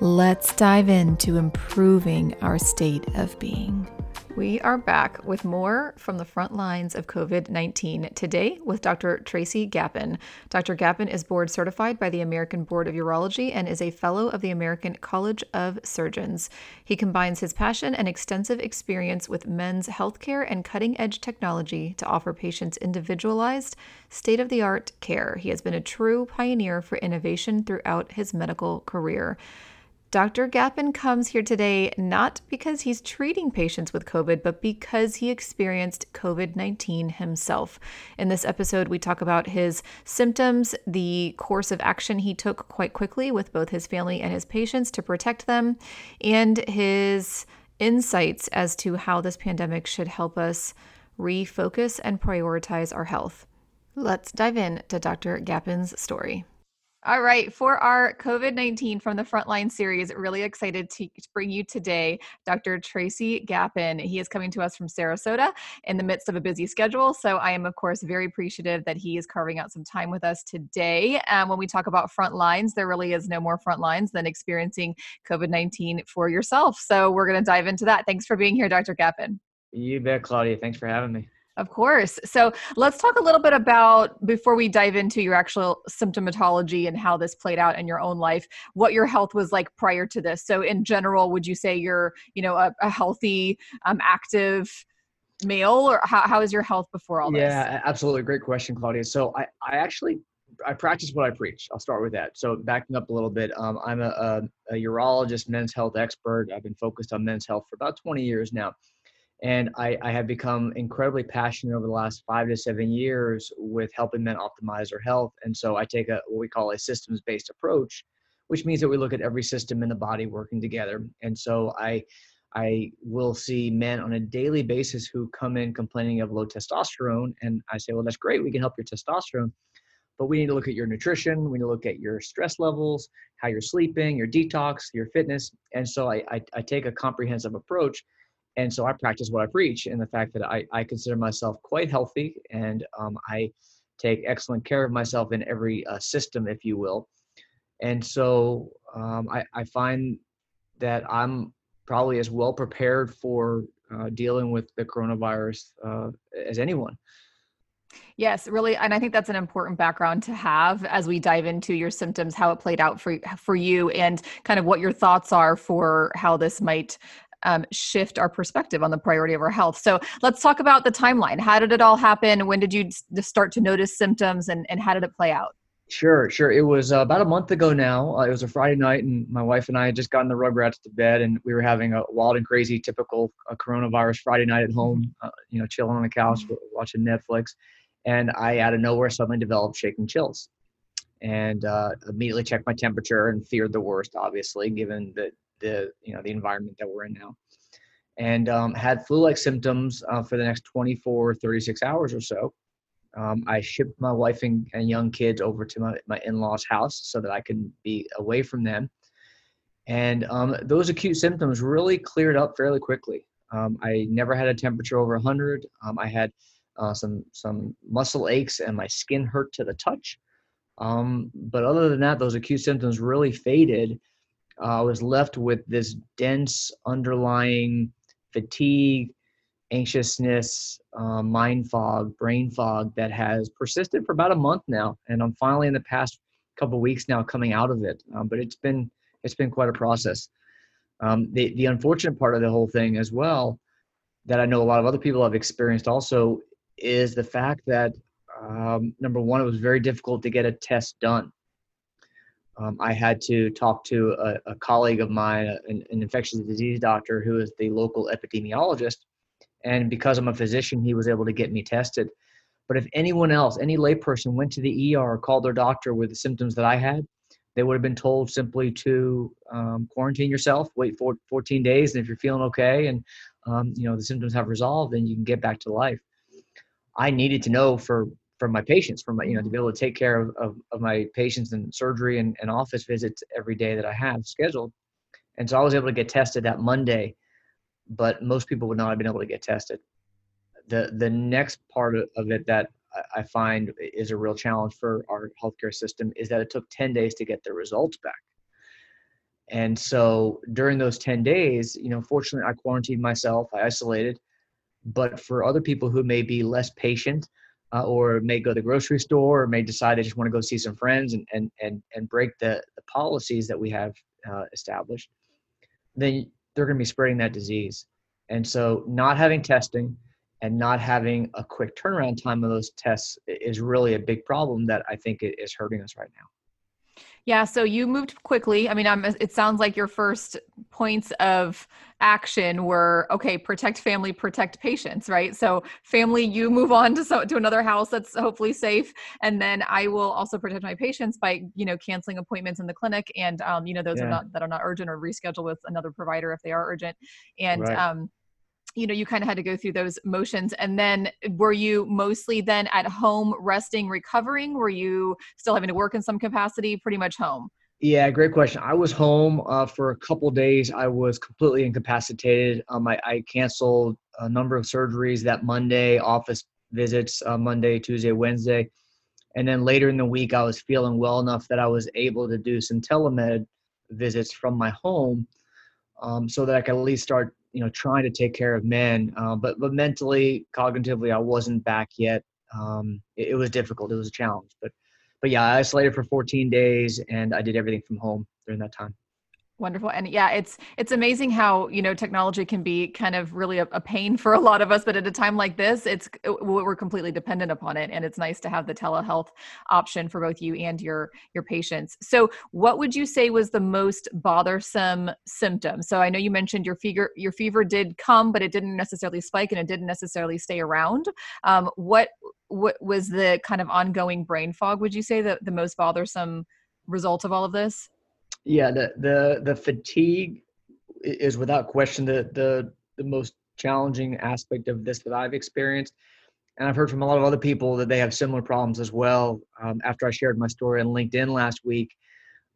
Let's dive into improving our state of being. We are back with more from the front lines of COVID 19 today with Dr. Tracy Gapin. Dr. Gapin is board certified by the American Board of Urology and is a fellow of the American College of Surgeons. He combines his passion and extensive experience with men's healthcare and cutting edge technology to offer patients individualized, state of the art care. He has been a true pioneer for innovation throughout his medical career. Dr. Gapin comes here today not because he's treating patients with COVID, but because he experienced COVID 19 himself. In this episode, we talk about his symptoms, the course of action he took quite quickly with both his family and his patients to protect them, and his insights as to how this pandemic should help us refocus and prioritize our health. Let's dive in to Dr. Gapin's story. All right, for our COVID 19 from the Frontline series, really excited to bring you today Dr. Tracy Gapin. He is coming to us from Sarasota in the midst of a busy schedule. So I am, of course, very appreciative that he is carving out some time with us today. Um, when we talk about front lines, there really is no more front lines than experiencing COVID 19 for yourself. So we're going to dive into that. Thanks for being here, Dr. Gapin. You bet, Claudia. Thanks for having me. Of course. So let's talk a little bit about, before we dive into your actual symptomatology and how this played out in your own life, what your health was like prior to this. So in general, would you say you're, you know, a, a healthy, um, active male or how, how is your health before all this? Yeah, absolutely. Great question, Claudia. So I, I actually, I practice what I preach. I'll start with that. So backing up a little bit, um, I'm a, a, a urologist, men's health expert. I've been focused on men's health for about 20 years now. And I, I have become incredibly passionate over the last five to seven years with helping men optimize their health. And so I take a what we call a systems based approach, which means that we look at every system in the body working together. And so I I will see men on a daily basis who come in complaining of low testosterone. And I say, well, that's great. We can help your testosterone. But we need to look at your nutrition. We need to look at your stress levels, how you're sleeping, your detox, your fitness. And so I, I, I take a comprehensive approach and so I practice what I preach in the fact that I, I consider myself quite healthy and um, I take excellent care of myself in every uh, system, if you will. And so um, I, I, find that I'm probably as well prepared for uh, dealing with the coronavirus uh, as anyone. Yes, really, and I think that's an important background to have as we dive into your symptoms, how it played out for for you, and kind of what your thoughts are for how this might um, shift our perspective on the priority of our health. So let's talk about the timeline. How did it all happen? When did you start to notice symptoms and, and how did it play out? Sure, sure. It was uh, about a month ago now. Uh, it was a Friday night, and my wife and I had just gotten the Rugrats to bed, and we were having a wild and crazy, typical uh, coronavirus Friday night at home. Uh, you know, chilling on the couch, mm-hmm. watching Netflix, and I out of nowhere suddenly developed shaking chills, and uh, immediately checked my temperature and feared the worst, obviously, given that the you know the environment that we're in now. And um, had flu-like symptoms uh, for the next 24 36 hours or so. Um, i shipped my wife and, and, young kids over to my, my in-laws house so that i could be away from them. And um, those acute symptoms really cleared up fairly quickly. Um, i never had a temperature over 100 um, i had uh, some some muscle aches and my skin hurt to the touch. Um, but other than that those acute symptoms really faded uh, I was left with this dense underlying fatigue, anxiousness, uh, mind fog, brain fog that has persisted for about a month now, and I'm finally in the past couple weeks now coming out of it. Um, but it's been it's been quite a process. Um, the the unfortunate part of the whole thing as well, that I know a lot of other people have experienced also, is the fact that um, number one, it was very difficult to get a test done um, I had to talk to a, a colleague of mine, an, an, infectious disease doctor who is the local epidemiologist. And because I'm a physician, he was able to get me tested. But if anyone else, any layperson went to the ER or called their doctor with the symptoms that I had, they would have been told simply to um, quarantine yourself, wait for 14 days, and if you're feeling okay and um, you know the symptoms have resolved, then you can get back to life. I needed to know for for my patients, from my you know to be able to take care of, of, of my patients and surgery and, and office visits every day that I have scheduled. And so I was able to get tested that Monday, but most people would not have been able to get tested. The the next part of it that I find is a real challenge for our healthcare system is that it took 10 days to get the results back. And so during those 10 days, you know, fortunately I quarantined myself, I isolated. But for other people who may be less patient uh, or may go to the grocery store or may decide they just want to go see some friends and, and, and, and break the, the policies that we have uh, established, then they're going to be spreading that disease. And so not having testing, and not having a quick turnaround time of those tests is really a big problem that I think is hurting us right now. Yeah, so you moved quickly. I mean, I'm, it sounds like your first points of action were okay, protect family, protect patients, right? So, family, you move on to so, to another house that's hopefully safe, and then I will also protect my patients by you know canceling appointments in the clinic, and um, you know those yeah. are not that are not urgent or reschedule with another provider if they are urgent, and right. um, you know you kind of had to go through those motions. And then were you mostly then at home resting recovering? Were you still having to work in some capacity? Pretty much home. Yeah great question. I was home uh, for a couple days. I was completely incapacitated. Um, I, I, canceled a number of surgeries that monday office visits uh, monday tuesday wednesday. And then later in the week i was feeling well enough that i was able to do some telemed visits from my home um, so that i could at least start you know trying to take care of men uh, but but mentally cognitively i wasn't back yet. Um, it, it, was difficult. It was a challenge but but yeah i isolated for 14 days and i did everything from home during that time Wonderful. And yeah, it's it's amazing how, you know, technology can be kind of really a, a, pain for a lot of us, but at a time like this, it's we're completely dependent upon it and it's nice to have the telehealth option for both you and your your patients. So, what would you say was the most bothersome symptom? So, I know you mentioned your fever your fever did come, but it didn't necessarily spike and it didn't necessarily stay around. Um, what what was the kind of ongoing brain fog, would you say that the most bothersome result of all of this? Yeah, the the the fatigue is without question the the the most challenging aspect of this that I've experienced. And I've heard from a lot of other people that they have similar problems as well. Um, after I shared my story on LinkedIn last week,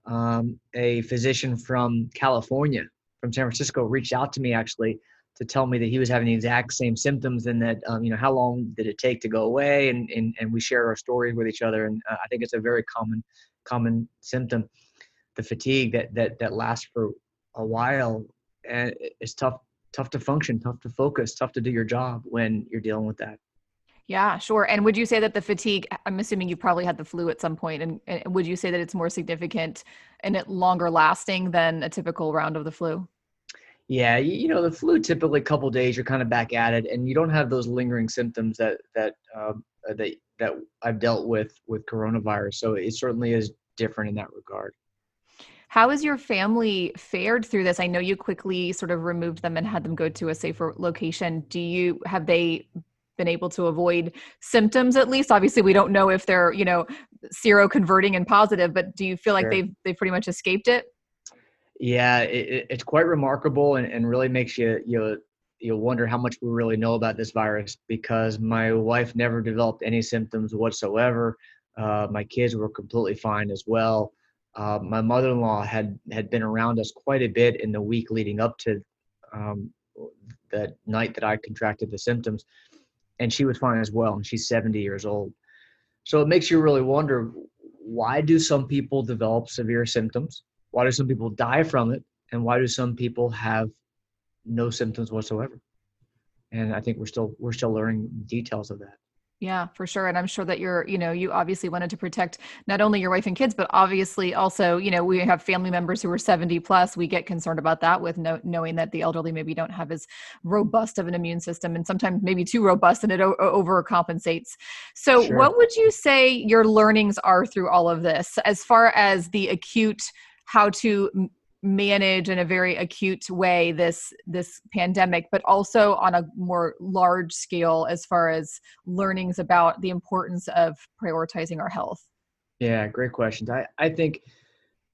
um, a physician from California, from San Francisco, reached out to me actually to tell me that he was having the exact same symptoms and that um, you know how long did it take to go away and and, and we share our stories with each other and uh, I think it's a very common common symptom the fatigue that that that lasts for a while and it's tough tough to function tough to focus tough to do your job when you're dealing with that. Yeah sure. And would you say that the fatigue i'm assuming you probably had the flu at some point and, and would you say that it's more significant and it longer lasting than a typical round of the flu? Yeah you, know the flu typically a couple days you're kind of back at it and you don't have those lingering symptoms that that um, that that i've dealt with with coronavirus so it certainly is different in that regard how has your family fared through this? I know you quickly sort of removed them and had them go to a safer location. Do you have they been able to avoid symptoms at least? Obviously, we don't know if they're, you know, seroconverting and positive, but do you feel like sure. they've they've pretty much escaped it? Yeah, it, it's quite remarkable and, and really makes you you you wonder how much we really know about this virus because my wife never developed any symptoms whatsoever. Uh, my kids were completely fine as well. Uh, my mother-in-law had had been around us quite a bit in the week leading up to um, the night that I contracted the symptoms, and she was fine as well. And she's 70 years old, so it makes you really wonder why do some people develop severe symptoms? Why do some people die from it? And why do some people have no symptoms whatsoever? And I think we're still we're still learning details of that. Yeah, for sure. And I'm sure that you're, you know, you obviously wanted to protect not only your wife and kids, but obviously also, you know, we have family members who are 70 plus. We get concerned about that with no, knowing that the elderly maybe don't have as robust of an immune system and sometimes maybe too robust and it o- overcompensates. So, sure. what would you say your learnings are through all of this as far as the acute how to manage in a very acute way this this pandemic but also on a more large scale as far as learnings about the importance of prioritizing our health. Yeah great questions. I i think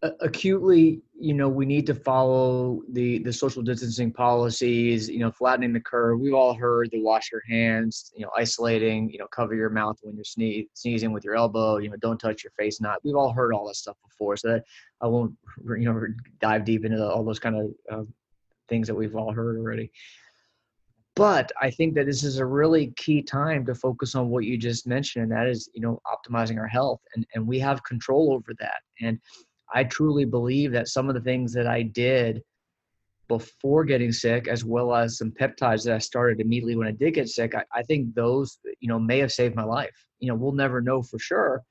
acutely you know we need to follow the the social distancing policies you know flattening the curve. We've all heard the wash your hands you know isolating you know cover your mouth when you're sneezing with your elbow you know don't touch your face not we've all heard all that stuff before so that i won't you know dive deep into all those kind of uh, things that we've all heard already. But i think that this is a really key time to focus on what you just mentioned and that is you know optimizing our health and and we have control over that. And I truly believe that some of the things that I did before getting sick, as well as some peptides that I started immediately when I did get sick, I, I think those, you know, may have saved my life. You know, we'll never know for sure.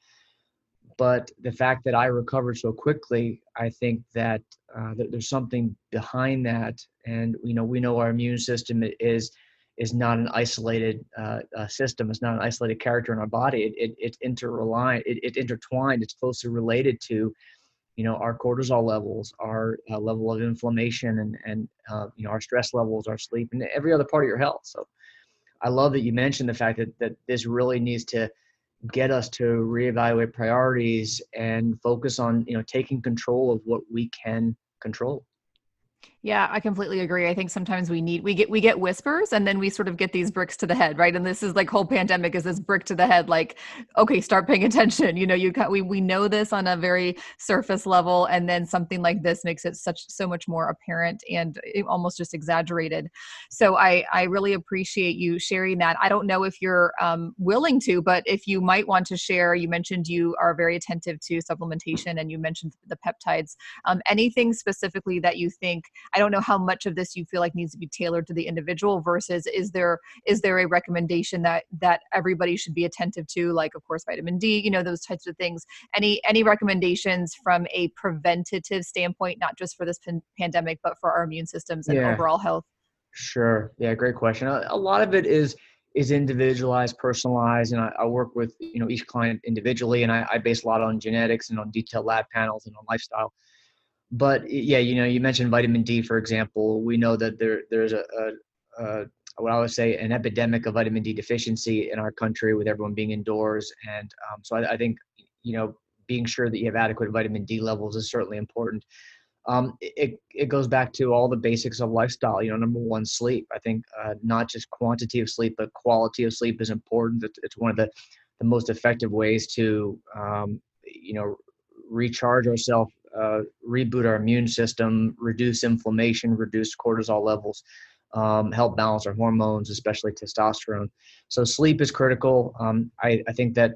But the fact that I recovered so quickly, I think that, uh, that there's something behind that. And, you know, we know our immune system is is not an isolated uh, uh, system. It's not an isolated character in our body. It, it, it's. It, it intertwined. It's closely related to you know our cortisol levels our uh, level of inflammation and and uh, you know our stress levels our sleep and every other part of your health. So i love that you mentioned the fact that that this really needs to get us to reevaluate priorities and focus on you know taking control of what we can control yeah, I completely agree. I think sometimes we need we get we get whispers and then we sort of get these bricks to the head, right? And this is like whole pandemic is this brick to the head like okay, start paying attention. You know, you we we know this on a very surface level and then something like this makes it such so much more apparent and almost just exaggerated. So I I really appreciate you sharing that. I don't know if you're um, willing to, but if you might want to share, you mentioned you are very attentive to supplementation and you mentioned the peptides. Um, anything specifically that you think I don't know how much of this you feel like needs to be tailored to the individual versus is there is there a recommendation that that everybody should be attentive to like of course vitamin D, you know those types of things. Any any recommendations from a preventative standpoint not just for this pan- pandemic but for our immune systems and yeah. overall health? Sure. Yeah, great question. A, a lot of it is is individualized, personalized, and I, I, work with you know each client individually, and I, I, base a lot on genetics and on detailed lab panels and on lifestyle but yeah, you know, you mentioned vitamin D, for example. We know that there there's a, a, a what I would say an epidemic of vitamin D deficiency in our country with everyone being indoors, and um, so I, I, think you know being sure that you have adequate vitamin D levels is certainly important. Um, it it goes back to all the basics of lifestyle. You know, number one, sleep. I think uh, not just quantity of sleep, but quality of sleep is important. It's, one of the the most effective ways to um, you know recharge ourselves uh, reboot our immune system, reduce inflammation, reduce cortisol levels, um, help balance our hormones, especially testosterone. So sleep is critical. Um, I, I, think that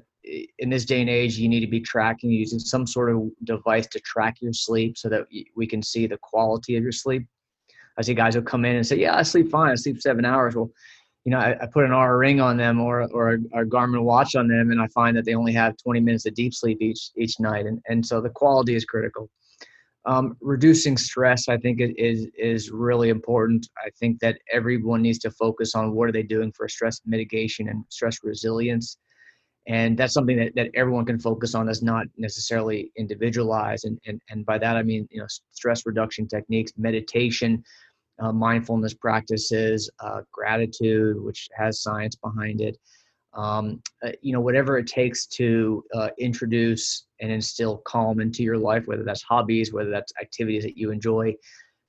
in this day and age, you need to be tracking using some sort of device to track your sleep so that we can see the quality of your sleep. I see guys who come in and say, "Yeah, I sleep fine. I sleep seven hours." Well, you know, I, I, put an Oura ring on them or or a, Garmin watch on them, and I find that they only have 20 minutes of deep sleep each each night, and and so the quality is critical. Um, reducing stress, I think, is is really important. I think that everyone needs to focus on what are they doing for stress mitigation and stress resilience, and that's something that, that everyone can focus on. That's not necessarily individualized, and and and by that I mean you know stress reduction techniques, meditation uh, mindfulness practices, uh, gratitude, which has science behind it. Um, uh, you know, whatever it takes to uh, introduce and instill calm into your life, whether that's hobbies, whether that's activities that you enjoy.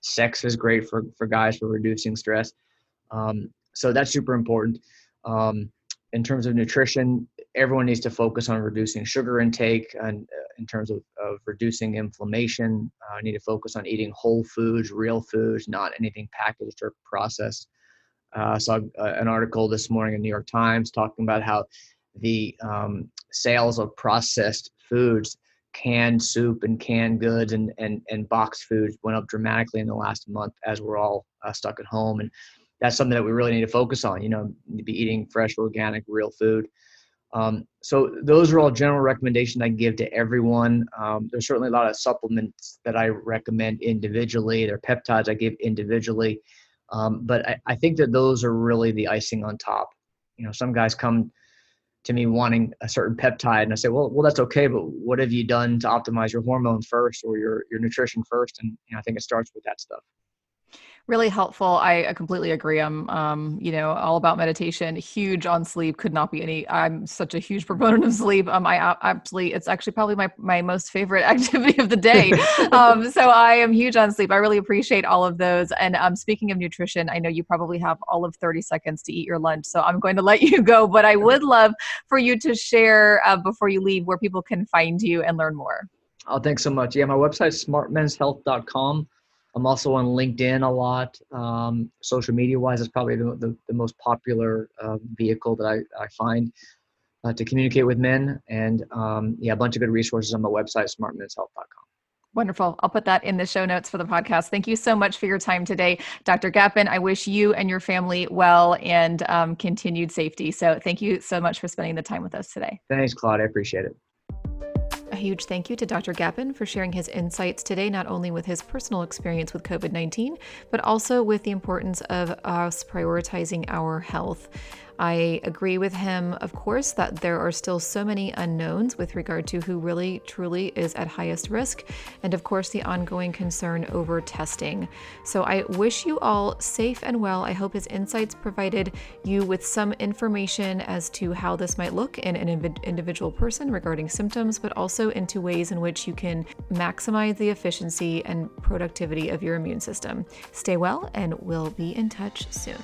Sex is great for, for guys for reducing stress. Um, so that's super important. Um, in terms of nutrition, everyone needs to focus on reducing sugar intake and uh, in terms of, of reducing inflammation. I uh, need to focus on eating whole foods, real foods, not anything packaged or processed. Uh, saw uh, an article this morning in New York Times talking about how the um, sales of processed foods, canned soup and canned goods and, and, and boxed foods went up dramatically in the last month as we're all uh, stuck at home. And that's something that we really need to focus on, you know, be eating fresh, organic, real food. Um, so those are all general recommendations I give to everyone. Um, there's certainly a lot of supplements that I recommend individually. There are peptides I give individually, um, but I, I, think that those are really the icing on top. You know, some guys come to me wanting a certain peptide, and I say, well, well, that's okay, but what have you done to optimize your hormones first or your your nutrition first? And you know, I think it starts with that stuff. Really helpful. I completely agree. I'm, um, you know, all about meditation. Huge on sleep. Could not be any. I'm such a huge proponent of sleep. Um, I absolutely. It's actually probably my my most favorite activity of the day. um, so I am huge on sleep. I really appreciate all of those. And um, speaking of nutrition, I know you probably have all of 30 seconds to eat your lunch, so I'm going to let you go. But I would love for you to share uh, before you leave where people can find you and learn more. Oh, thanks so much. Yeah, my website is smartmenshealth.com. I'm also on LinkedIn a lot. Um, social media wise, it's probably the, the, the most popular uh, vehicle that I, I find uh, to communicate with men. And um, yeah, a bunch of good resources on my website, smartmenshealth.com. Wonderful. I'll put that in the show notes for the podcast. Thank you so much for your time today, Dr. Gapin. I wish you and your family well and um, continued safety. So thank you so much for spending the time with us today. Thanks, Claude. I appreciate it. Huge thank you to Dr. Gapin for sharing his insights today, not only with his personal experience with COVID 19, but also with the importance of us prioritizing our health. I agree with him, of course, that there are still so many unknowns with regard to who really truly is at highest risk, and of course, the ongoing concern over testing. So I wish you all safe and well. I hope his insights provided you with some information as to how this might look in an individual person regarding symptoms, but also into ways in which you can maximize the efficiency and productivity of your immune system. Stay well, and we'll be in touch soon.